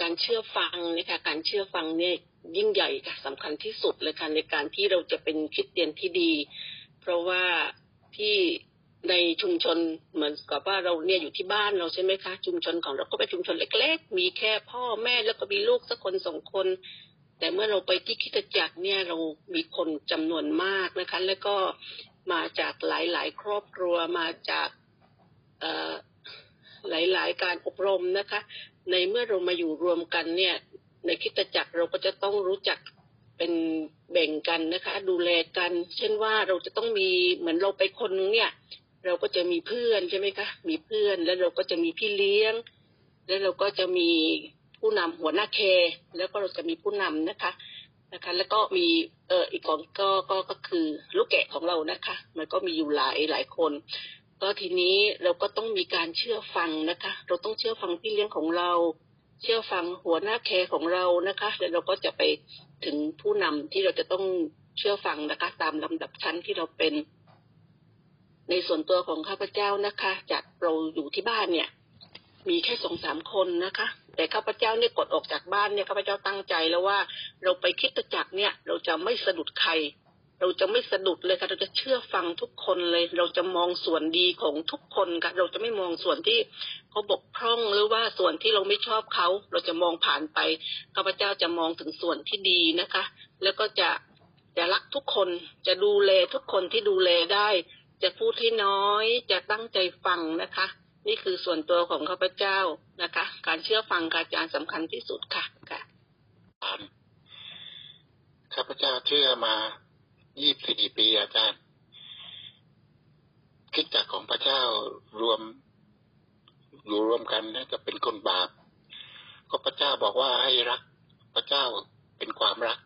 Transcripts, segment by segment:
การเชื่อฟังนะคะการเชื่อฟังเนี่ยยิ่งใหญ่ค่ะสำคัญที่สุดเลยค่ะในการที่เราจะเป็นคริสเตียนที่ดี เพราะว่าที่ในชุมชนเหมือนกับว่าเราเนี่ยอยู่ที่บ้านเราใช่ไหมคะ ชุมชนของเราก็เป็นชุมชนเล็ก ๆ มีแค่พ่อแม่แล้วก็มีลูกสักคนสองคน แต่เมื่อเราไปที่คริสตจักรเนี่ยเรามีคนจำนวนมากนะคะ แล้วก็มาจากหลายๆ ครอบครัวมาจาก หลาย ๆ การอบรมนะคะ ในเมื่อเรามาอยู่รวมกันเนี่ยในคริสตจักรเราก็จะต้องรู้จักเป็นแบ่งกันนะคะ ดูแลกัน เช่นว่าเราจะต้องมีเหมือนเราไปคนนึงเนี่ย เราก็จะมีเพื่อนใช่ไหมคะมีเพื่อนแล้วเราก็จะมีพี่เลี้ยง แล้วเราก็จะมีผู้นำหัวหน้าแคร์แล้วก็เราจะมีผู้นำนะคะนะคะ แล้วก็มีเอออีกคนก็ก็ก็คือลูกแกะของเรานะคะ มันก็มีอยู่หลายหลายคน ก็ทีนี้เราก็ต้องมีการเชื่อฟังนะคะ เราต้องเชื่อฟังพี่เลี้ยงของเรา เชื่อฟังหัวหน้าแคร์ของเรานะคะแล้วเราก็จะไปถึงผู้นำที่เราจะต้องเชื่อฟังนะคะ ตามลำดับชั้นที่เราเป็น ในส่วนตัวของข้าพเจ้านะคะจากเราอยู่ที่บ้านเนี่ย มีแค่สองสามคนนะคะ แต่ข้าพเจ้าเนี่ยกดออกจากบ้านเนี่ยข้าพเจ้าตั้งใจแล้วว่า เราไปคิดตจักเนี่ย เราจะไม่สะดุดใคร เราจะไม่สะดุดเลยค่ะ เราจะเชื่อฟังทุกคนเลย เราจะมองส่วนดีของทุกคนค่ะ เราจะไม่มองส่วนที่เขาบกพร่องหรือว่าส่วนที่เราไม่ชอบเขา เราจะมองผ่านไปข้าพเจ้าจะมองถึงส่วนที่ดีนะคะ แล้วก็จะจะรักทุกคนจะดูแลทุกคนที่ดูแลได้ จะพูดให้น้อย จะตั้งใจฟังนะคะ นี่คือส่วนตัวของข้าพเจ้านะคะ การเชื่อฟังการจารย์สำคัญที่สุดค่ะค่ะข้าพเจ้าเชื่อมา ยี่สี่ปีอาจารย์คิดจากของพระเจ้ารวมอยู่รวมกันนะจะเป็นคนบาป ก็พระเจ้าบอกว่าให้รัก พระเจ้าเป็นความรัก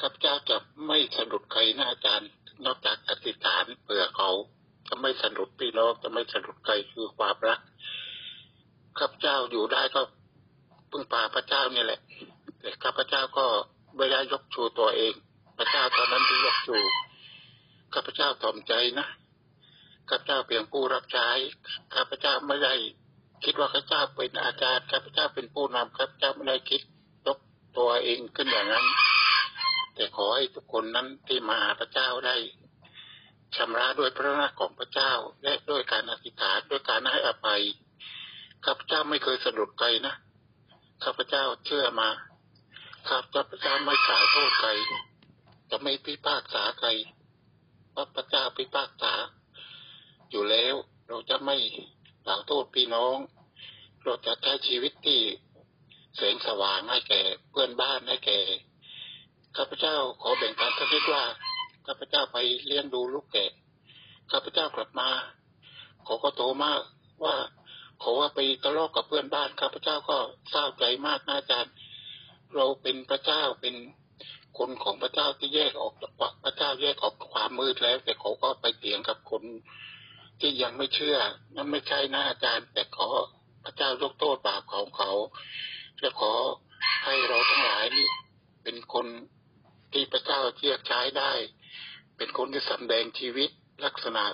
ข้าพเจ้าจะไม่สะดุดใครนะอาจารย์ นอกจากอธิษฐานเผื่อเขา จะไม่สะดุดพี่น้องจะไม่สะดุดใครคือความรักข้าพเจ้าอยู่ได้ก็พึ่งพาพระเจ้านี่แหละ แต่ข้าพเจ้าก็ไม่ได้ยกชูตัวเอง พระเจ้าตอนนั้นที่ยกชูข้าพเจ้าถ่อมใจนะข้าพเจ้าเพียงผู้รับใช้ข้าพเจ้าไม่ได้คิดว่าข้าพเจ้าเป็นอาจารย์ข้าพเจ้าเป็นผู้นำข้าพเจ้าไม่ได้คิดยกตัวเองขึ้นอย่างนั้น แต่ขอให้ทุกคนนั้นที่มาหาพระเจ้าได้ชำระด้วยพระนักของพระเจ้า และด้วยการอธิษฐานด้วยการให้อภัยข้าพเจ้าไม่เคยสะดุดใครนะข้าพเจ้าเชื่อมาข้าพเจ้าไม่กล่าวโทษใคร จะไม่พิพากษาใครพระพระเจ้าพิพากษา อยู่แล้วเราจะไม่กล่าวโทษพี่น้อง เราจะใช้ชีวิตที่แสงสว่างให้แก่เพื่อนบ้านให้แก่ข้าพเจ้าขอแบ่งปันสักนิดว่าข้าพเจ้าไปเลี้ยงดูลูกแก่ข้าพเจ้ากลับมาขอก็โตมากว่าขอว่าไปทะเลาะกับเพื่อนบ้านข้าพเจ้าก็เศร้าใจมากนะอาจารย์ เราเป็นพระเจ้าเป็น คนของพระเจ้าที่แยกออกจากพระเจ้าแยกออกความมืดแล้ว แต่เขาก็ไปเถียงกับคนที่ยังไม่เชื่อ นั่นไม่ใช่นะอาจารย์ แต่ขอพระเจ้ายกโทษบาปของเขาและขอให้เราทั้งหลายนี่เป็นคนที่พระเจ้าเชื่อใช้ได้ เป็นคนที่สำแดงชีวิตลักษณะ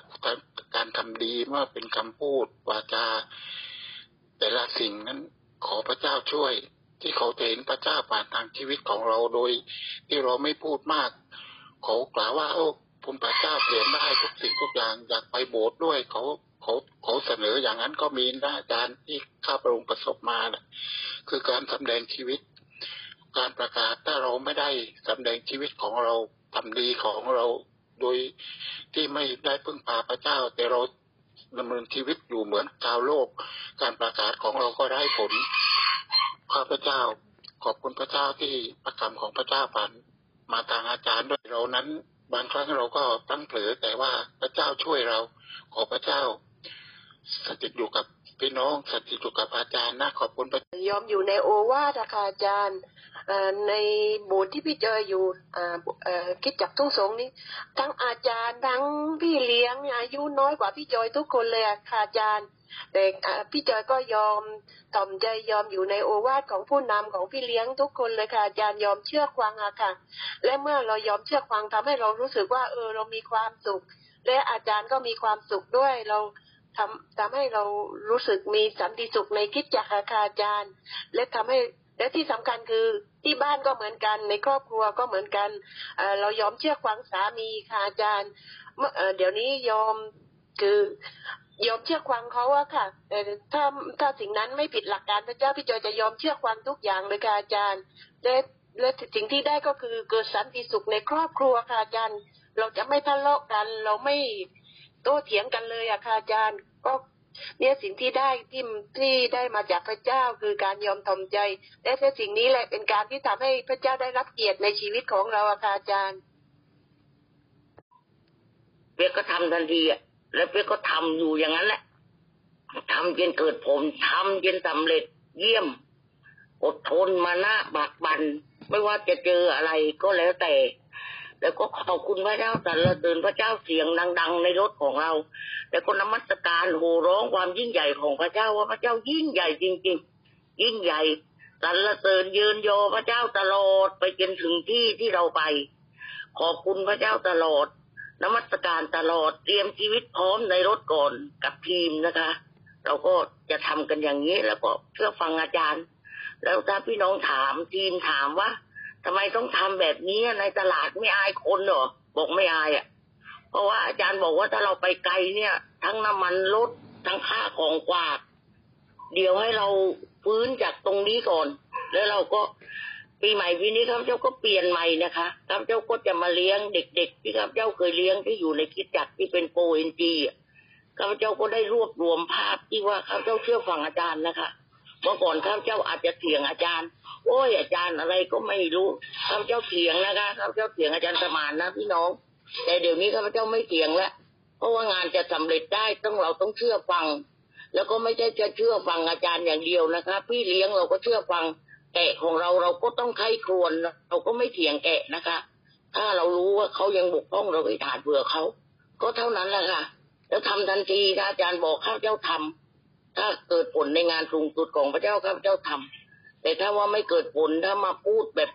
การทำดีเมื่อเป็นคำพูดวาจา แต่ละสิ่งนั้นขอพระเจ้าช่วย ที่เขาเห็นพระเจ้าผ่านทางชีวิตของเราโดย ที่เราไม่พูดมาก เขากล่าวว่า โอ้ผมพระเจ้าเปลี่ยนได้ทุกสิ่งทุกอย่างอยากไปโบสถ์ด้วยเขาเขาเขาเสนออย่างนั้นก็มีนะอาจารย์ที่ข้าพระองค์ประสบมานะ่ะคือการสำแดงชีวิต การประกาศถ้าเราไม่ได้สำแดงชีวิตของเราทำดีของเราโดยที่ไม่ได้พึ่งพาพระเจ้า แต่เราดำเนินชีวิตอยู่เหมือนชาวโลก การประกาศของเราก็ได้ผล ข้าพเจ้า ขอบคุณพระเจ้าที่ประคำของพระเจ้าผ่านมาทางอาจารย์ด้วยเรานั้น บางครั้งเราก็ตั้งเผลอแต่ว่าพระเจ้าช่วยเรา ขอพระเจ้า สถิตอยู่กับพี่น้องสถิตอยู่กับอาจารย์นะขอบคุณพระยอมอยู่ในโอวาทค่ะอาจารย์ในโบสถ์ที่พี่เจออยู่คิดจับทุ่งสงนี้ ทั้งอาจารย์ทั้งพี่เลี้ยงอายุน้อยกว่าพี่จอยทุกคนเลยค่ะอาจารย์ แต่พี่จอยก็ยอมถ่อมใจยอมอยู่ในโอวาทของผู้นำของพี่เลี้ยงทุกคนเลยค่ะอาจารย์ยอมเชื่อฟังอะค่ะ และเมื่อเรายอมเชื่อฟังทำให้เรารู้สึกว่าเออเรามีความสุข และอาจารย์ก็มีความสุขด้วยเราทำทำให้เรารู้สึกมีสันติสุขในคิดจักรคาอาจารย์ และทำให้และที่สำคัญคือที่บ้านก็เหมือนกันในครอบครัวก็เหมือนกันเเรายอมเชื่อฟังสามีค่ะอาจารย์เดี๋ยวนี้ยอมคือ ยอมเชื่อฟังเขาอะค่ะแต่ถ้าถ้าสิ่งนั้นไม่ผิดหลักการพระเจ้าพี่จอยจะยอมเชื่อฟังทุกอย่างเลยค่ะอาจารย์และและสิ่งที่ได้ก็คือเกิดสันติสุขในครอบครัวค่ะอาจารย์ เราจะไม่ทะเลาะกัน เราไม่โต้เถียงกันเลยอะค่ะอาจารย์ ก็เนี่ยสิ่งที่ได้ที่ที่ได้มาจากพระเจ้าคือการยอมทำใจ และแต่สิ่งนี้แหละเป็นการที่ทำให้พระเจ้าได้รับเกียรติในชีวิตของเราอะค่ะอาจารย์เปียกก็ทำทันทีอะ แล้วเปียกก็ทำอยู่อย่างนั้นแหละทำจนเกิดผมทำจนสำเร็จเยี่ยม อดทนมาหน้าบากบัน ไม่ว่าจะเจออะไรก็แล้วแต่ แล้วก็ขอบคุณพระเจ้าสรรเสริญพระเจ้าเสียงดัง ๆ ในรถของเรา แล้วก็นมัสการโห่ร้องความยิ่งใหญ่ของพระเจ้าว่าพระเจ้ายิ่งใหญ่จริง ๆ ยิ่งใหญ่สรรเสริญยืนโยพระเจ้าตลอดไปจนถึงที่ที่เราไป ขอบคุณพระเจ้าตลอด นมัสการตลอดเตรียมชีวิตพร้อมในรถก่อนกับทีมนะคะ เราก็จะทำกันอย่างนี้แล้วก็เชื่อฟังอาจารย์ แล้วถ้าพี่น้องถามทีมถามว่าทำไมต้องทำแบบนี้ในตลาดไม่อายคนหรอบอกไม่อายอะ เพราะว่าอาจารย์บอกว่าถ้าเราไปไกลเนี่ย ทั้งน้ำมันลดทั้งค่าของกวาดเดี๋ยวให้เราฟื้นจากตรงนี้ก่อน แล้วเราก็ ปีใหม่ปีนี้ข้าพเจ้าก็เปลี่ยนใหม่นะคะข้าพเจ้าก็จะมาเลี้ยงเด็ก ๆ ที่ข้าพเจ้าเคยเลี้ยงที่อยู่ในคิดจักที่เป็นโปรเอ็นจีข้าพเจ้าก็ได้รวบรวมภาพที่ว่าข้าพเจ้าเชื่อฟังอาจารย์นะคะเมื่อก่อนข้าพเจ้าอาจจะเถียงอาจารย์ โอ้ยอาจารย์อะไรก็ไม่รู้ข้าพเจ้าเถียงนะคะข้าพเจ้าเถียงอาจารย์สมานนะพี่น้อง แต่เดี๋ยวนี้ข้าพเจ้าไม่เถียงแล้วเพราะว่างานจะสำเร็จได้ต้องเราต้องเชื่อฟัง แล้วก็ไม่ใช่จะเชื่อฟังอาจารย์อย่างเดียวนะคะ พี่เลี้ยงเราก็เชื่อฟัง แกะของเราเราก็ต้องไข้ครวนเราก็ไม่เถียงแกะนะคะ ถ้าเรารู้ว่าเขายังบกพร่องเราไปถานเผื่อเขาก็เท่านั้นแหละค่ะ แล้วทำทันทีถ้าอาจารย์บอกข้าเจ้าทำถ้าเกิดผลในงานสูงสุดของพระเจ้าข้าพเจ้าทำแต่ถ้าว่าไม่เกิดผลถ้ามาพูดแบบ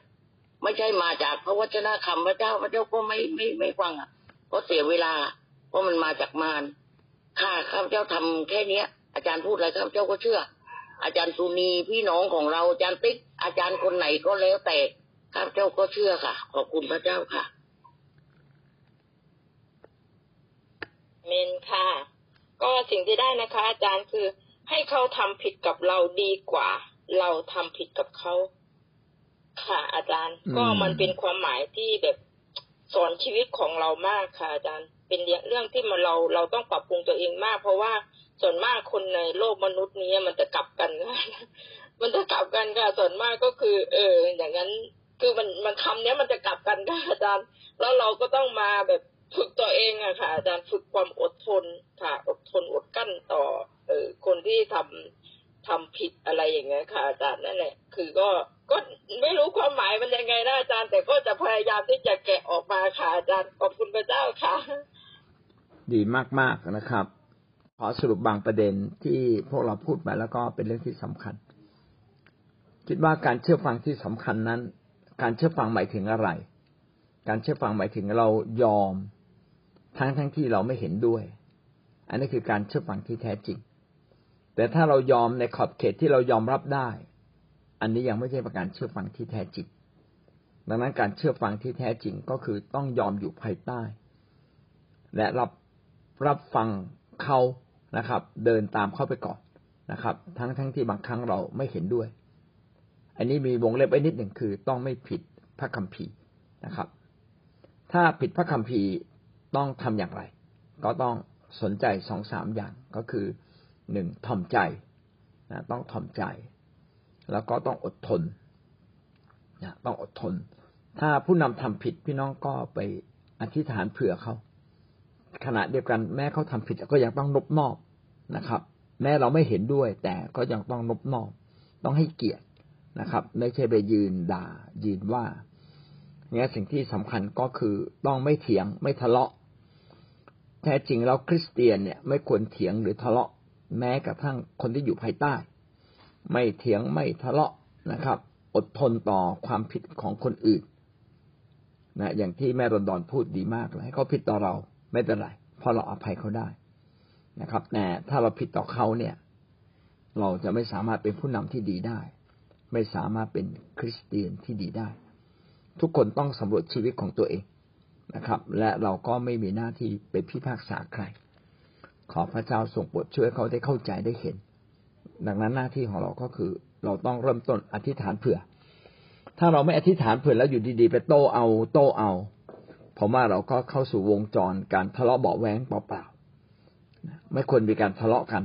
ไม่ใช่มาจากพระวจนะคำพระเจ้าพระเจ้าก็ไม่ไม่ไม่ฟังอะเพราะเสียเวลาเพราะมันมาจากมารข้าข้าพเจ้าทำแค่เนี้ย อาจารย์พูดอะไรข้าพเจ้าก็เชื่อ อาจารย์สุนีพี่น้องของเราอาจารย์ติ๊กอาจารย์คนไหนก็แล้วแต่ข้าพเจ้าก็เชื่อค่ะ ขอบคุณพระเจ้าค่ะ เมนค่ะ ก็สิ่งที่ได้นะคะ อาจารย์คือให้เขาทำผิดกับเราดีกว่า เราทำผิดกับเขาค่ะ อาจารย์ก็มันเป็นความหมายที่แบบสอนชีวิตของเรามากค่ะ อาจารย์ เป็นเรื่องที่มันเราเราต้องปรับปรุงตัวเองมาก เพราะว่า ส่วนมากคนในโลกมนุษย์นี้มันจะกลับกัน มันจะกลับกันค่ะ ส่วนมากก็คือ เออ อย่างนั้น คือมันมันคำเนี้ยมันจะกลับกันค่ะอาจารย์ แล้วเราก็ต้องมาแบบฝึกตัวเองอะค่ะ อาจารย์ฝึกความอดทนค่ะ อดทนอดกั้นต่อ เออคนที่ทำทำผิดอะไรอย่างเงี้ยค่ะ อาจารย์นั่นแหละ คือก็ก็ไม่รู้ความหมายมันยังไงนะอาจารย์ แต่ก็จะพยายามที่จะแกะออกมาค่ะอาจารย์ขอบคุณพระเจ้าค่ะ ดีมากๆนะครับ ขอสรุปบางประเด็นที่พวกเราพูดไปแล้วก็เป็นเรื่องที่สำคัญ คิดว่าการเชื่อฟังที่สำคัญนั้น การเชื่อฟังหมายถึงอะไร การเชื่อฟังหมายถึงเรายอม ทั้งทั้งที่เราไม่เห็นด้วย อันนี้คือการเชื่อฟังที่แท้จริง แต่ถ้าเรายอมในขอบเขตที่เรายอมรับได้ อันนี้ยังไม่ใช่ประการเชื่อฟังที่แท้จริง ดังนั้นการเชื่อฟังที่แท้จริงก็คือต้องยอมอยู่ภายใต้ และรับรับฟังเขา นะครับ เดินตามเข้าไปก่อนนะครับ ทั้งทั้งที่บางครั้งเราไม่เห็นด้วย อันนี้มีวงเล็บไว้นิดหนึ่งคือ ต้องไม่ผิดพระคัมภีร์นะครับ ถ้าผิดพระคัมภีร์ต้องทำอย่างไร ก็ต้องสนใจสองสามอย่างก็คือหนึ่งถ่อมใจนะต้องถ่อมใจ แล้วก็ต้องอดทนนะต้องอดทน ถ้าผู้นำทำผิดพี่น้องก็ไปอธิษฐานเผื่อเขา ขณะเดียวกันแม้เขาทำผิดก็ยังต้องนบนอบนะครับ แม้เราไม่เห็นด้วย แต่ก็ยังต้องนบนอบ ต้องให้เกียรตินะครับ ไม่ใช่ไปยืนด่า ยืนว่าเนี่ยสิ่งที่สำคัญก็คือต้องไม่เถียงไม่ทะเลาะ แท้จริงแล้วคริสเตียนเนี่ย ไม่ควรเถียงหรือทะเลาะ แม้กระทั่งคนที่อยู่ภายใต้ ไม่เถียงไม่ทะเลาะนะครับ อดทนต่อความผิดของคนอื่นนะอย่างที่แม่รอนดอนพูดดีมากเลยให้เขาผิดต่อเรา ไม่เป็นไรเพราะเราอภัยเขาได้นะครับ แต่ถ้าเราผิดต่อเขาเนี่ย เราจะไม่สามารถเป็นผู้นำที่ดีได้ ไม่สามารถเป็นคริสเตียนที่ดีได้ ทุกคนต้องสำรวจชีวิตของตัวเองนะครับ และเราก็ไม่มีหน้าที่เป็นพิพากษาใคร ขอพระเจ้าทรงโปรดช่วยเขาได้เข้าใจได้เห็น ดังนั้นหน้าที่ของเราก็คือ เราต้องเริ่มต้นอธิษฐานเผื่อ ถ้าเราไม่อธิษฐานเผื่อแล้วอยู่ดีๆ ไปโต้เอาโต้เอา ผมว่าเราก็เข้าสู่วงจรการทะเลาะเบาแหวงเปล่าๆไม่ควรมีการทะเลาะกัน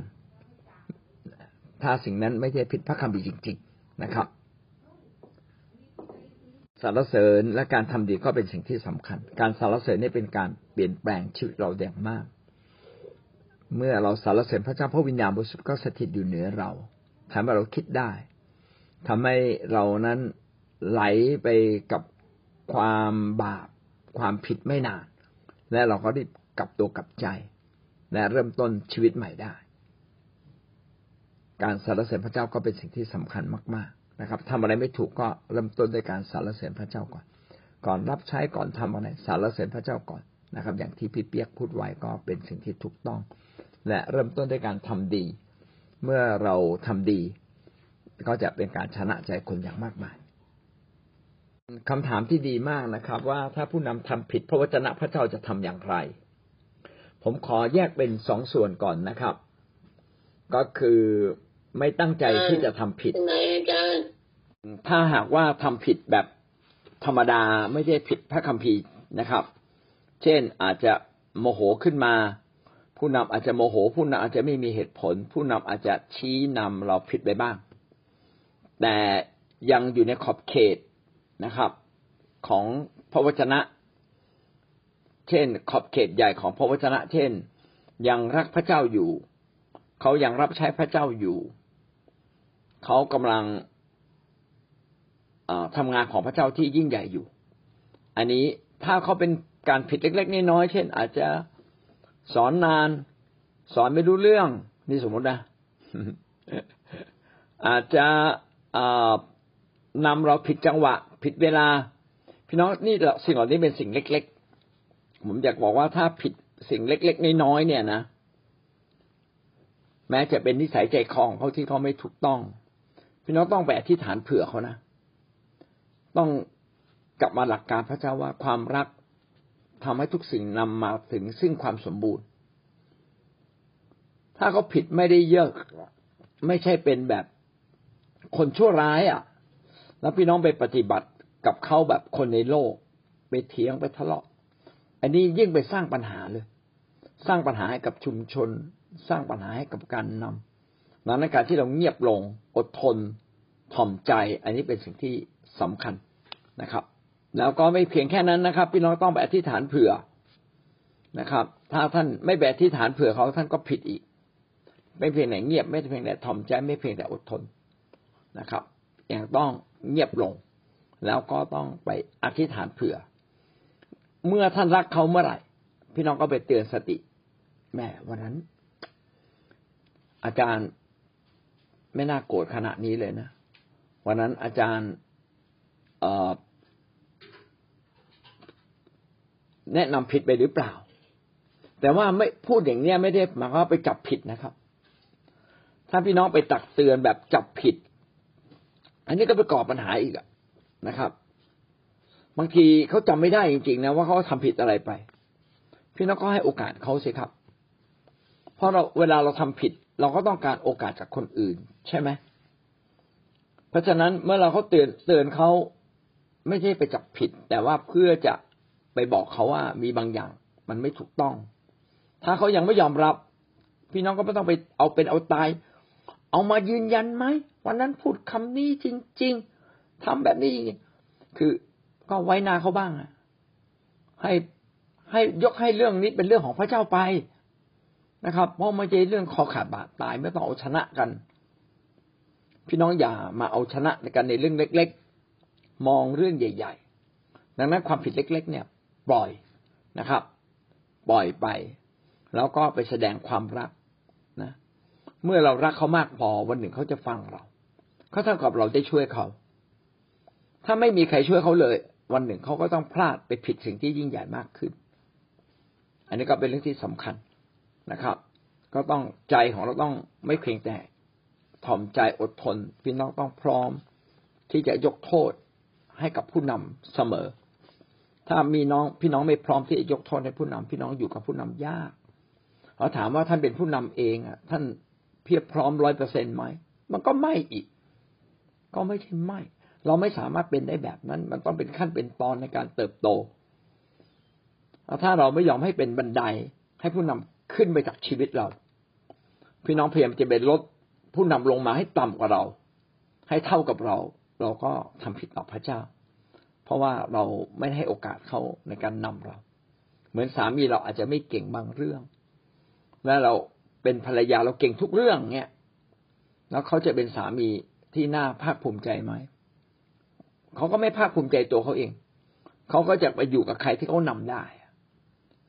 ถ้าสิ่งนั้นไม่ใช่ผิดพระคัมภีร์จริง ๆนะครับสรรเสริญและการทำดีก็เป็นสิ่งที่สำคัญ การสรรเสริญนี่เป็นการเปลี่ยนแปลงชีวิตเราอย่างมาก เมื่อเราสรรเสริญพระเจ้าพระวิญญาณบริสุทธิ์ก็สถิตอยู่เหนือเราทำให้เราคิดได้ทำให้เรานั้นไหลไปกับความบาป ความผิดไม่นาน และเราก็ได้กลับตัวกลับใจ และเริ่มต้นชีวิตใหม่ได้ การสรรเสริญพระเจ้าก็เป็นสิ่งที่สำคัญมาก ๆนะครับทำอะไรไม่ถูกก็เริ่มต้นด้วยการสรรเสริญพระเจ้าก่อน ก่อนรับใช้ก่อนทำอะไรสรรเสริญพระเจ้าก่อนนะครับ อย่างที่พี่เปียกพูดไว้ก็เป็นสิ่งที่ถูกต้อง และเริ่มต้นด้วยการทำดี เมื่อเราทำดี ก็จะเป็นการชนะใจคนอย่างมากมาย คำถามที่ดีมากนะครับ ว่าถ้าผู้นำทำผิดพระวจนะพระเจ้าจะทำอย่างไร ผมขอแยกเป็นสองส่วนก่อนนะครับ ก็คือไม่ตั้งใจที่จะทำผิด ถ้าหากว่าทำผิดแบบธรรมดาไม่ใช่ผิดพระคัมภีร์นะครับ เช่นอาจจะโมโหขึ้นมา ผู้นำอาจจะโมโห ผู้นำอาจจะไม่มีเหตุผล ผู้นำอาจจะชี้นำเราผิดไปบ้าง แต่ยังอยู่ในขอบเขต นะครับ ของพระวจนะ เช่น ขอบเขตใหญ่ของพระวจนะ เช่น ยังรักพระเจ้าอยู่ เขายังรับใช้พระเจ้าอยู่ เขากำลังทำงานของพระเจ้าที่ยิ่งใหญ่อยู่ อันนี้ถ้าเขาเป็นการผิดเล็ก ๆน้อยๆเช่น อาจจะสอนนาน สอนไม่รู้เรื่อง นี่สมมตินะ อาจจะนำเราผิดจังหวะ ผิดเวลา พี่น้องนี่สิ่งเหล่านี้เป็นสิ่งเล็ก ๆ ผมอยากบอกว่าถ้าผิดสิ่งเล็ก ๆ น้อยๆเนี่ยนะ แม้จะเป็นนิสัยใจคอของเขาที่เขาไม่ถูกต้อง พี่น้องต้องไปอธิษฐานเผื่อเขานะ ต้องกลับมาหลักการพระเจ้าว่าความรักทำให้ทุกสิ่งนำมาถึงซึ่งความสมบูรณ์ ถ้าเขาผิดไม่ได้เยอะ ไม่ใช่เป็นแบบคนชั่วร้ายอะ แล้วพี่น้องไปปฏิบัติ กับเขาแบบคนในโลก ไปเถียงไปทะเลาะ อันนี้ยิ่งไปสร้างปัญหาเลย สร้างปัญหาให้กับชุมชน สร้างปัญหาให้กับการนำนั้นการที่เราเงียบลงอดทนถ่อมใจ อันนี้เป็นสิ่งที่สำคัญนะครับ แล้วก็ไม่เพียงแค่นั้นนะครับ พี่น้องต้องไปอธิษฐานเผื่อนะครับ ถ้าท่านไม่ไปอธิษฐานเผื่อเขาท่านก็ผิดอีก ไม่เพียงแต่เงียบ ไม่เพียงแต่ถ่อมใจ ไม่เพียงแต่อดทนนะครับยังต้องเงียบลง แล้วก็ต้องไปอธิษฐานเผื่อ เมื่อท่านรักเขาเมื่อไหร่ พี่น้องก็ไปเตือนสติ แม่วันนั้น อาจารย์ไม่น่าโกรธขนาดนี้เลยนะ วันนั้นอาจารย์แนะนำผิดไปหรือเปล่า แต่ว่าไม่พูดอย่างนี้ไม่ได้หมายความว่าไปจับผิดนะครับ ถ้าพี่น้องไปตักเตือนแบบจับผิด อันนี้ก็ไปก่อปัญหาอีกอะ นะครับ บางทีเขาจำไม่ได้จริงๆนะว่าเขาทำผิดอะไรไป พี่น้องก็ให้โอกาสเขาสิครับ เพราะเราเวลาเราทำผิด เราก็ต้องการโอกาสจากคนอื่น ใช่ไหมเพราะฉะนั้นเมื่อเราเขาเตือนเตือนเขาไม่ใช่ไปจับผิด แต่ว่าเพื่อจะไปบอกเขาว่ามีบางอย่างมันไม่ถูกต้อง ถ้าเขายังไม่ยอมรับ พี่น้องก็ไม่ต้องไปเอาเป็นเอาตาย เอามายืนยันไหมวันนั้นพูดคำนี้จริง ๆ ทำแบบนี้จริงคือก็ไว้นาเขาบ้างอะให้ให้ยกให้เรื่องนี้เป็นเรื่องของพระเจ้าไปนะครับ เพราะไม่ใช่เรื่องคอขาดบาดตายไม่ต้องเอาชนะกัน พี่น้องอย่ามาเอาชนะในกันในเรื่องเล็ก ๆ มองเรื่องใหญ่ ๆ ดังนั้นความผิดเล็ก ๆ เนี่ย ปล่อยนะครับ ปล่อยไป แล้วก็ไปแสดงความรักนะ เมื่อเรารักเขามากพอวันหนึ่งเขาจะฟังเราเขาเท่ากับเราได้ช่วยเขา ถ้าไม่มีใครช่วยเขาเลย วันหนึ่งเขาก็ต้องพลาดไปผิดสิ่งที่ยิ่งใหญ่มากขึ้น อันนี้ก็เป็นเรื่องที่สำคัญนะครับ ก็ต้องใจของเราต้องไม่เพียงแต่ถ่อมใจอดทน พี่น้องต้องพร้อม ที่จะยกโทษให้กับผู้นำเสมอ ถ้ามีน้องพี่น้องไม่พร้อมที่จะยกโทษให้ผู้นำพี่น้องอยู่กับผู้นำยากเราถามว่าท่านเป็นผู้นำเองอะ ท่านเพียบพร้อมร้อยเปอร์เซ็นต์ไหมมันก็ไม่อีก ก็ไม่ใช่ไม่ เราไม่สามารถเป็นได้แบบนั้น มันต้องเป็นขั้นเป็นตอนในการเติบโต ถ้าเราไม่ยอมให้เป็นบันไดให้ผู้นำขึ้นไปจากชีวิตเรา พี่น้องพยายามจะเป็นลดผู้นำลงมาให้ต่ำกว่าเรา ให้เท่ากับเรา เราก็ทำผิดต่อพระเจ้า เพราะว่าเราไม่ให้โอกาสเขาในการนำเรา เหมือนสามีเราอาจจะไม่เก่งบางเรื่อง และเราเป็นภรรยาเราเก่งทุกเรื่องเนี่ยแล้วเขาจะเป็นสามีที่น่าภาคภูมิใจไหม เขาก็ไม่ภาคภูมิใจตัวเขาเอง เขาก็จะไปอยู่กับใครที่เขานำได้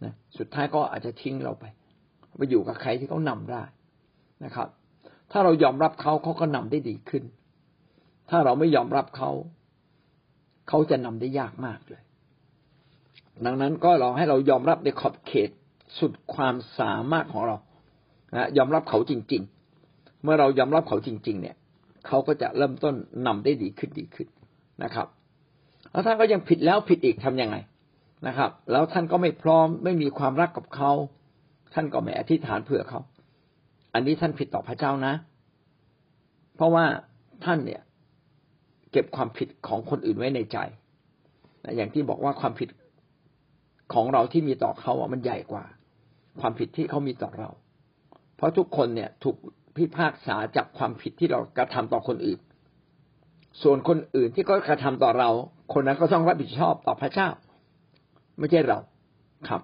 นะสุดท้ายก็อาจจะทิ้งเราไป ไปอยู่กับใครที่เขานำได้นะครับ ถ้าเรายอมรับเขาเขาก็นำได้ดีขึ้น ถ้าเราไม่ยอมรับเขาเขาจะนำได้ยากมากเลย ดังนั้นก็เราให้เรายอมรับในขอบเขตสุดความสามารถของเรานะยอมรับเขาจริง ๆ เมื่อเรายอมรับเขาจริง ๆ เนี่ย เขาก็จะเริ่มต้นนำได้ดีขึ้นดีขึ้น นะครับ แล้วท่านก็ยังผิดแล้วผิดอีกทํำยังไงนะครับ แล้วท่านก็ไม่พร้อมไม่มีความรักกับเขาท่านก็ไม่อธิษฐานเผื่อเขา อันนี้ท่านผิดต่อพระเจ้านะ เพราะว่าท่านเนี่ย เก็บความผิดของคนอื่นไว้ในใจอย่างที่บอกว่าความผิดของเราที่มีต่อเขาอะมันใหญ่กว่า ความผิดที่เขามีต่อเรา เพราะทุกคนเนี่ยถูกพิพากษาจากความผิดที่เรากระทำต่อคนอื่น ส่วนคนอื่นที่ก็กระทำต่อเรา คนนั้นก็ต้องรับผิดชอบต่อพระเจ้า ไม่ใช่เราครับ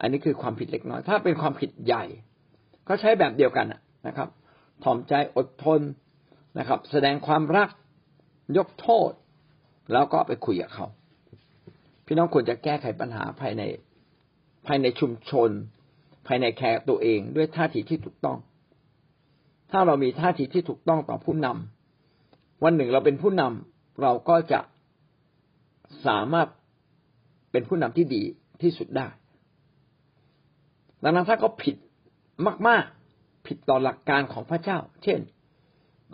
อันนี้คือความผิดเล็กน้อย ถ้าเป็นความผิดใหญ่ ก็ใช้แบบเดียวกันนะครับถ่อมใจอดทนนะครับ แสดงความรักยกโทษ แล้วก็ไปคุยกับเขา พี่น้องควรจะแก้ไขปัญหาภายในภายในชุมชน ภายในแคร์ตัวเองด้วยท่าทีที่ถูกต้อง ถ้าเรามีท่าทีที่ถูกต้องต่อผู้นำ วันหนึ่งเราเป็นผู้นำเราก็จะสามารถเป็นผู้นำที่ดีที่สุดได้ ดังนั้นถ้าเขาผิดมาก ๆ ผิดต่อหลักการของพระเจ้า เช่น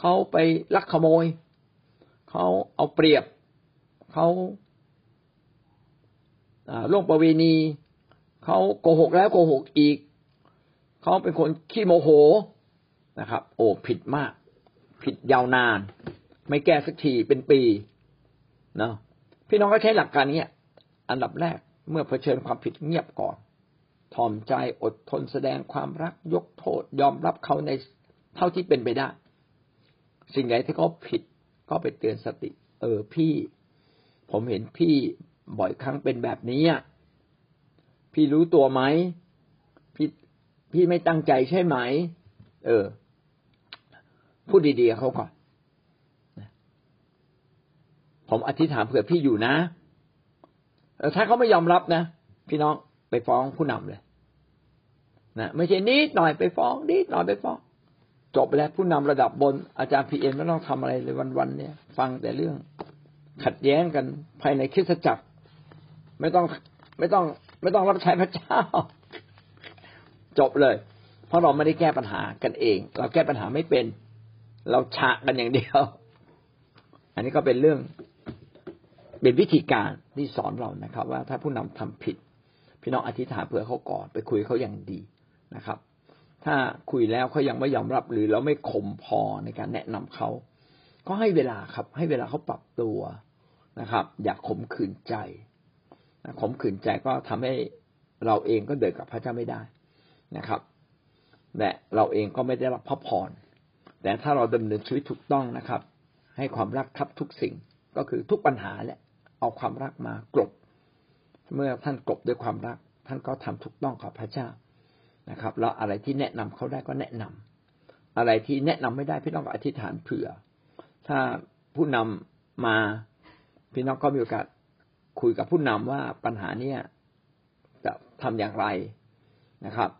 เขาไปลักขโมย เขาเอาเปรียบ เขาล่วงประเวณี เขาโกหกแล้วโกหกอีก เขาเป็นคนขี้โมโหนะครับ โอ้ผิดมาก ผิดยาวนาน ไม่แก้สักทีเป็นปีเนาะพี่น้องก็ใช้หลักการนี้อันดับแรกเมื่อเผชิญความผิดเงียบก่อนถ่อมใจอดทนแสดงความรักยกโทษ ยอมรับเขาในเท่าที่เป็นไปได้ สิ่งไหนที่เขาผิดก็ไปเตือนสติ เออพี่ ผมเห็นพี่บ่อยครั้งเป็นแบบนี้พี่รู้ตัวไหมพี่พี่ไม่ตั้งใจใช่ไหม เออ พูดดีๆเขาก่อน ผมอธิษฐานเผื่อพี่อยู่นะถ้าเขาไม่ยอมรับนะพี่น้องไปฟ้องผู้นำเลยนะไม่ใช่นิดหน่อยไปฟ้องนิดหน่อยไปฟ้อง จบไปแล้วผู้นำระดับบนอาจารย์พีเอ็นไม่ต้องทำอะไรเลยวันๆเนี่ย ฟังแต่เรื่องขัดแย้งกันภายในคริสตจักร ไม่ต้องไม่ต้อง ไม่ต้องรับใช้พระเจ้า จบเลย เพราะเราไม่ได้แก้ปัญหากันเอง เราแก้ปัญหาไม่เป็น เราฉะกันอย่างเดียว อันนี้ก็เป็นเรื่อง เป็นวิธีการที่สอนเรานะครับ ว่าถ้าผู้นำทำผิด พี่น้องอธิษฐานเผื่อเขาก่อนไปคุยเขาอย่างดีนะครับ ถ้าคุยแล้วเขายังไม่ยอมรับหรือเราไม่คมพอในการแนะนำเขาก็ให้เวลาครับ ให้เวลาเขาปรับตัวนะครับ อย่าขมขื่นใจขมขื่นใจก็ทำให้เราเองก็เดินกับพระเจ้าไม่ได้นะครับและเราเองก็ไม่ได้รับพระพรแต่ถ้าเราดำเนินชีวิตถูกต้องนะครับ ให้ความรักทับทุกสิ่งก็คือทุกปัญหาแหละ เอาความรักมากลบ เมื่อท่านกลบด้วยความรัก ท่านก็ทำถูกต้องกับพระเจ้านะครับ แล้วอะไรที่แนะนำเขาได้ก็แนะนำอะไรที่แนะนำไม่ได้พี่น้องก็อธิษฐานเผื่อ ถ้าผู้นำมาพี่น้องก็มีโอกาสคุยกับผู้นำว่าปัญหาเนี้ยจะทำอย่างไรนะครับ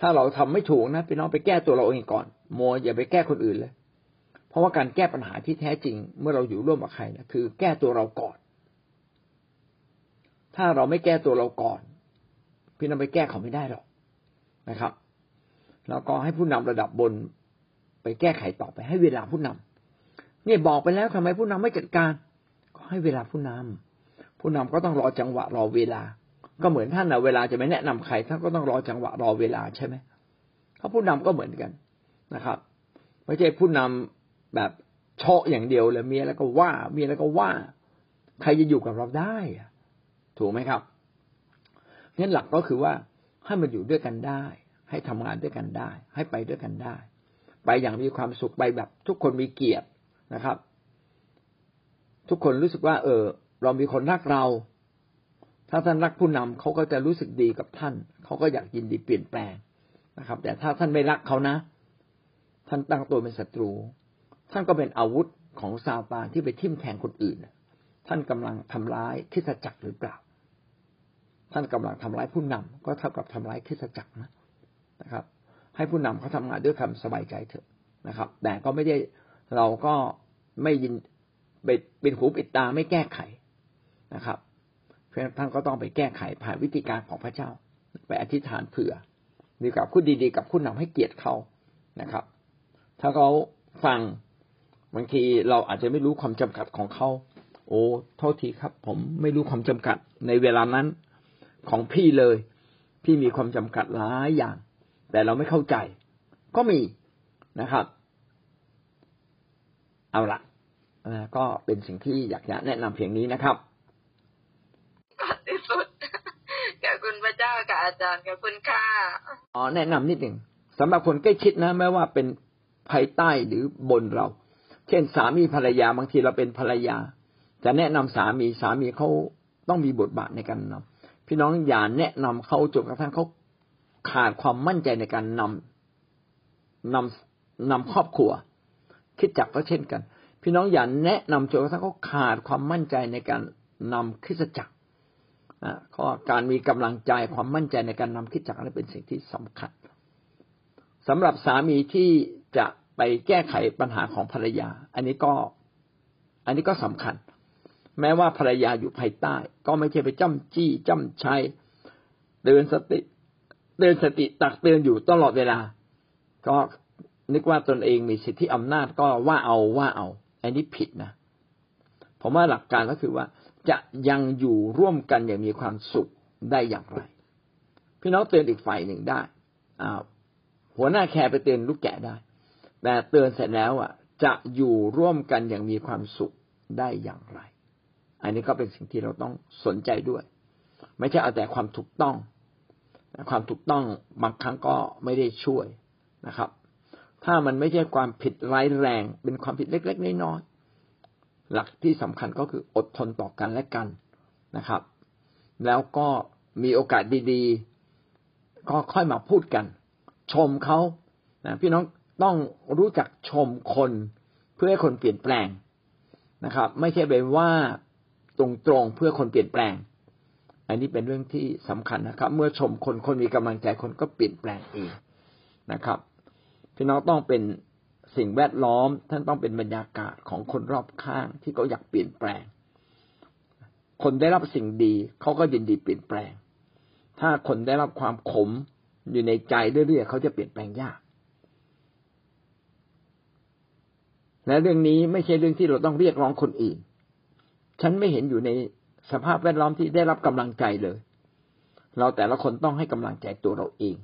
ถ้าเราทำไม่ถูกนะพี่น้องไปแก้ตัวเราเองก่อนโมอย่าไปแก้คนอื่นเลย เพราะว่าการแก้ปัญหาที่แท้จริง เมื่อเราอยู่ร่วมกับใครนะคือ แก้ตัวเราก่อน ถ้าเราไม่แก้ตัวเราก่อน พี่น้องไปแก้เขาไม่ได้หรอกนะครับ แล้วก็ให้ผู้นำระดับบน ไปแก้ไขต่อไปให้เวลาผู้นำเนี่ยบอกไปแล้วทำไมผู้นำไม่จัดการ ก็ให้เวลาผู้นำผู้นำก็ต้องรอจังหวะรอเวลา ก็เหมือนท่านนะเวลาจะไม่แนะนำใครท่านก็ต้องรอจังหวะรอเวลาใช่ไหมเขาผู้นำก็เหมือนกันนะครับไม่ใช่ผู้นำแบบเชาะอย่างเดียวเลยมีอะไรก็ว่ามีอะไรก็ว่า ใครจะอยู่กับเราได้อะ ถูกไหมครับงั้นหลักก็คือว่าให้มันอยู่ด้วยกันได้ ให้ทำงานด้วยกันได้ ให้ไปด้วยกันได้ ไปอย่างมีความสุขไปแบบทุกคนมีเกียรตินะครับ ทุกคนรู้สึกว่า เออ เรามีคนรักเรา ถ้าท่านรักผู้นำเขาก็จะรู้สึกดีกับท่าน เขาก็อยากยินดีเปลี่ยนแปลงนะครับ แต่ถ้าท่านไม่รักเขานะ ท่านตั้งตัวเป็นศัตรู ท่านก็เป็นอาวุธของซาตานที่ไปทิ่มแทงคนอื่น ท่านกำลังทำร้ายคิสจักรหรือเปล่า ท่านกำลังทำร้ายผู้นำก็เท่ากับทำร้ายคิสจักรนะนะครับ ให้ผู้นำเขาทำงานด้วยความสบายใจเถอะนะครับ แต่ก็ไม่ได้เราก็ไม่ยินเป็นหูปิดตาไม่แก้ไขนะครับเพราะท่านก็ต้องไปแก้ไขผ่านวิธีการของพระเจ้า ไปอธิษฐานเผื่อมีกับผู้ดีๆ กับผู้นำให้เกียรติเขานะครับ ถ้าเขาฟังบางทีเราอาจจะไม่รู้ความจำกัดของเขา โอ้โทษทีครับ ผมไม่รู้ความจำกัดในเวลานั้น ของพี่เลย พี่มีความจำกัดหลายอย่าง แต่เราไม่เข้าใจ ก็มีนะครับ เอาละก็เป็นสิ่งที่อยากจะแนะนำเพียงนี้นะครับก่อนที่สุดขอบคุณพระเจ้ากับอาจารย์ขอบคุณค่ะอ๋อแนะนำนิดหนึ่งสำหรับคนใกล้ชิดนะไม่ว่าเป็นภายใต้หรือบนเรา เช่นสามีภรรยาบางทีเราเป็นภรรยา จะแนะนำสามีสามีเขาต้องมีบทบาทในการนำ พี่น้องอย่าแนะนำเขาจนกระทั่งเขาขาดความมั่นใจในการนำนำนำครอบครัว คิดจักก็เช่นกัน พี่น้องอย่าแนะนำจนกระทั่งเขาขาดความมั่นใจในการนำคริสจักรอ่าก็การมีกำลังใจความมั่นใจในการนำคริสจักรนี่เป็นสิ่งที่สำคัญสำหรับสามีที่จะไปแก้ไขปัญหาของภรรยา อันนี้ก็ อันนี้ก็สำคัญ แม้ว่าภรรยาอยู่ภายใต้ ก็ไม่ใช่ไปจ้ำจี้จ้ำชัยเตือนสติเตือนสติตักเตือนอยู่ตลอดเวลา ก็นึกว่าตนเองมีสิทธิอำนาจก็ว่าเอาว่าเอา อันนี้ผิดนะผมว่าหลักการก็คือว่า จะยังอยู่ร่วมกันอย่างมีความสุขได้อย่างไร พี่น้องเตือนอีกฝ่ายหนึ่งได้อ่าหัวหน้าแคร์ไปเตือนลูกแกะได้ แต่เตือนเสร็จแล้วอะ จะอยู่ร่วมกันอย่างมีความสุขได้อย่างไร อันนี้ก็เป็นสิ่งที่เราต้องสนใจด้วย ไม่ใช่เอาแต่ความถูกต้อง ความถูกต้องบางครั้งก็ไม่ได้ช่วยนะครับ ถ้ามันไม่ใช่ความผิดร้ายแรง เป็นความผิดเล็กๆน้อยๆหลักที่สำคัญก็คืออดทนต่อกันและกันนะครับ แล้วก็มีโอกาสดีๆ ก็ค่อยมาพูดกัน ชมเขานะพี่น้องต้องรู้จักชมคนเพื่อให้คนเปลี่ยนแปลงนะครับ ไม่ใช่ไปว่า ตรงๆเพื่อคนเปลี่ยนแปลง อันนี้เป็นเรื่องที่สำคัญนะครับ เมื่อชมคนคนมีกำลังใจคนก็เปลี่ยนแปลงเองนะครับพี่น้องต้องเป็นสิ่งแวดล้อม ท่านต้องเป็นบรรยากาศของคนรอบข้างที่เขาอยากเปลี่ยนแปลง คนได้รับสิ่งดีเขาก็ยินดีเปลี่ยนแปลง ถ้าคนได้รับความขมอยู่ในใจเรื่อยๆเขาจะเปลี่ยนแปลงยากและเรื่องนี้ไม่ใช่เรื่องที่เราต้องเรียกร้องคนอื่น ฉันไม่เห็นอยู่ในสภาพแวดล้อมที่ได้รับกำลังใจเลย เราแต่ละคนต้องให้กำลังใจตัวเราเอง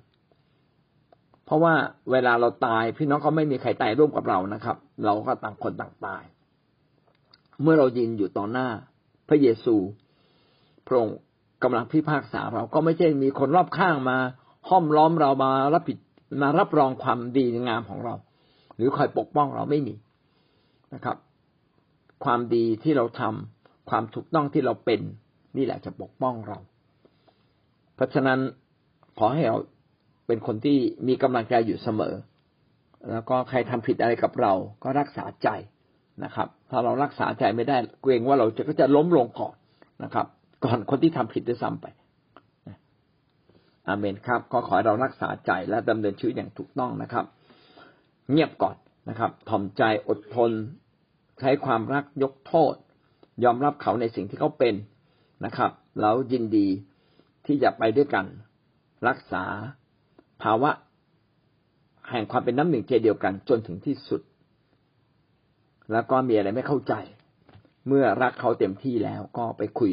เพราะว่าเวลาเราตายพี่น้องก็ไม่มีใครตายร่วมกับเรานะครับ เราก็ต่างคนต่างตาย เมื่อเรายืนอยู่ต่อหน้า พระเยซูพระองค์กำลังพิพากษาเราก็ไม่ใช่มีคนรอบข้างมา ห้อมล้อมเรามารับผิดมารับรองความดีงามของเรา หรือคอยปกป้องเราไม่มีนะครับ ความดีที่เราทำ ความถูกต้องที่เราเป็น นี่แหละจะปกป้องเรา เพราะฉะนั้นขอให้เราเป็นคนที่มีกำลังใจอยู่เสมอ แล้วก็ใครทำผิดอะไรกับเราก็รักษาใจนะครับ ถ้าเรารักษาใจไม่ได้เกรงว่าเราจะก็จะล้มลงก่อนนะครับ ก่อนคนที่ทำผิดด้วยซ้ำไปอาเมนครับ ก็ขอให้เรารักษาใจและดำเนินชีวิตอย่างถูกต้องนะครับ เงียบก่อนนะครับถ่อมใจอดทน ใช้ความรักยกโทษ ยอมรับเขาในสิ่งที่เขาเป็นนะครับ แล้วยินดีที่จะไปด้วยกัน รักษาภาวะแห่งความเป็นน้ำหนึ่งใจเดียวกันจนถึงที่สุด แล้วก็มีอะไรไม่เข้าใจ เมื่อรักเขาเต็มที่แล้วก็ไปคุย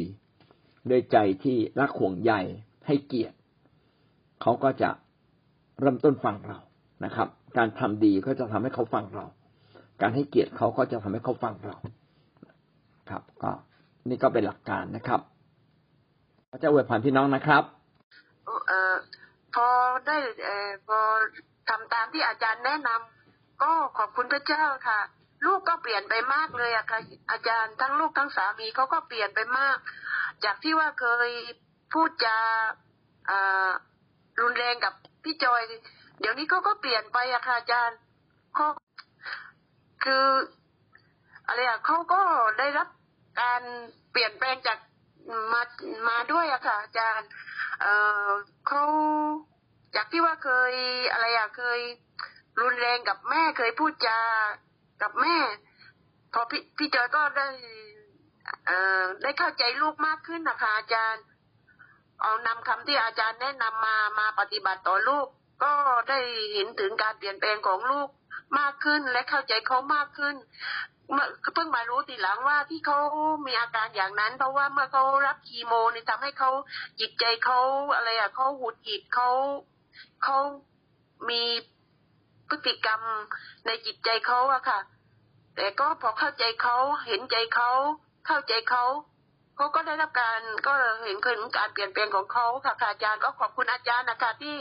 ด้วยใจที่รักห่วงใยให้เกียรติเขาก็จะเริ่มต้นฟังเรานะครับ การทำดีก็จะทำให้เขาฟังเรา การให้เกียรติเขาก็จะทำให้เขาฟังเรา ครับก็นี่ก็เป็นหลักการนะครับพระเจ้าอวยพรพี่น้องนะครับเออพอได้เออพอทำตามที่อาจารย์แนะนำก็ขอบคุณพระเจ้าค่ะ ลูกก็เปลี่ยนไปมากเลยอะค่ะอาจารย์ทั้งลูกทั้งสามีเขาก็เปลี่ยนไปมาก จากที่ว่าเคยพูดจาอ่ารุนแรงกับพี่จอย เดี๋ยวนี้เขาก็เปลี่ยนไปอะค่ะอาจารย์เขาคืออะไรอะเขาก็ได้รับ การเปลี่ยนแปลงจากมามาด้วยอะค่ะอาจารย์เออเขาจากที่ว่าเคยอะไรอะเคยรุนแรงกับแม่เคยพูดจากับแม่ พอพี่พี่จอยก็ได้เอ่อได้เข้าใจลูกมากขึ้นนะคะอาจารย์ เอานำคำที่อาจารย์แนะนำมามาปฏิบัติต่อลูก ก็ได้เห็นถึงการเปลี่ยนแปลงของลูกมากขึ้นและเข้าใจเขามากขึ้น เมื่อเพิ่งมารู้ทีหลังว่าที่เขามีอาการอย่างนั้น เพราะว่าเมื่อเขารับคีโมนี่ทำให้เขาจิตใจเขาอะไรอะเขาหุดหงิดเขาเขามีพฤติกรรมในจิตใจเขาอะค่ะ แต่ก็พอเข้าใจเขาเห็นใจเขาเข้าใจเขาเขาก็ได้รับการก็เห็นถึงการเปลี่ยนแปลงของเขาค่ะค่ะอาจารย์ก็ขอบคุณอาจารย์นะคะที่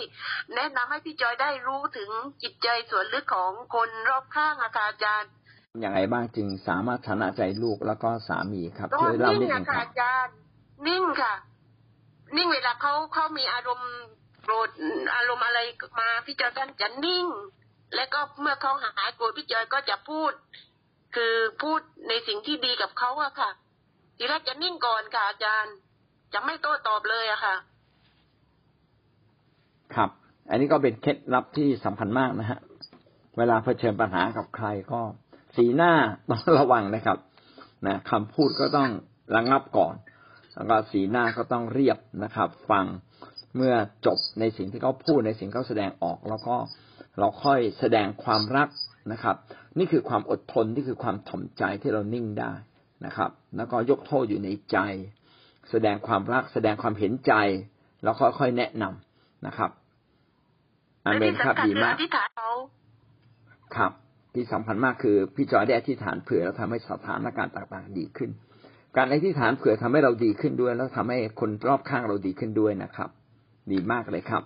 แนะนำให้พี่จอยได้รู้ถึงจิตใจส่วนลึกของคนรอบข้างอะค่ะอาจารย์ อย่างไรบ้างจึงสามารถชนะใจลูกแล้วก็สามีครับก็ช่วยเล่านิ่งนิดหอะนึ่งคค่ะรับอาจารย์นิ่งค่ะ นิ่งเวลาเขาเขามีอารมณ์โกรธอารมณ์อะไรมาพี่จอยก็จะนิ่ง แล้วก็เมื่อเขาหายโกรธพี่จอยก็จะพูด คือพูดในสิ่งที่ดีกับเขาอะค่ะ ทีแรกจะนิ่งก่อนค่ะอาจารย์ จะไม่โต้ตอบเลยอะค่ะ ครับ อันนี้ก็เป็นเคล็ดลับที่สำคัญมากนะฮะเวลาเผชิญปัญหากับใครก็ สีหน้าต้องระวังนะครับนะคำพูดก็ต้องระงับก่อน แล้วก็สีหน้าก็ต้องเรียบนะครับ ฟังเมื่อจบในสิ่งที่เขาพูดในสิ่งที่เขาแสดงออก แล้วก็เราค่อยแสดงความรักนะครับ นี่คือความอดทนนี่คือความถ่อมใจที่เรานิ่งได้นะครับ แล้วก็ยกโทษอยู่ในใจ แสดงความรัก แสดงความเห็นใจ แล้วค่อยๆแนะนำนะครับอาเมนครับดีมากอธิษฐานเขาครับ ที่สำคัญมากคือพี่จอยได้อธิษฐานเผื่อแล้วทำให้สถานการณ์ต่างๆดีขึ้น การอธิษฐานเผื่อทำให้เราดีขึ้นด้วย แล้วทำให้คนรอบข้างเราดีขึ้นด้วยนะครับ ดีมากเลยครับ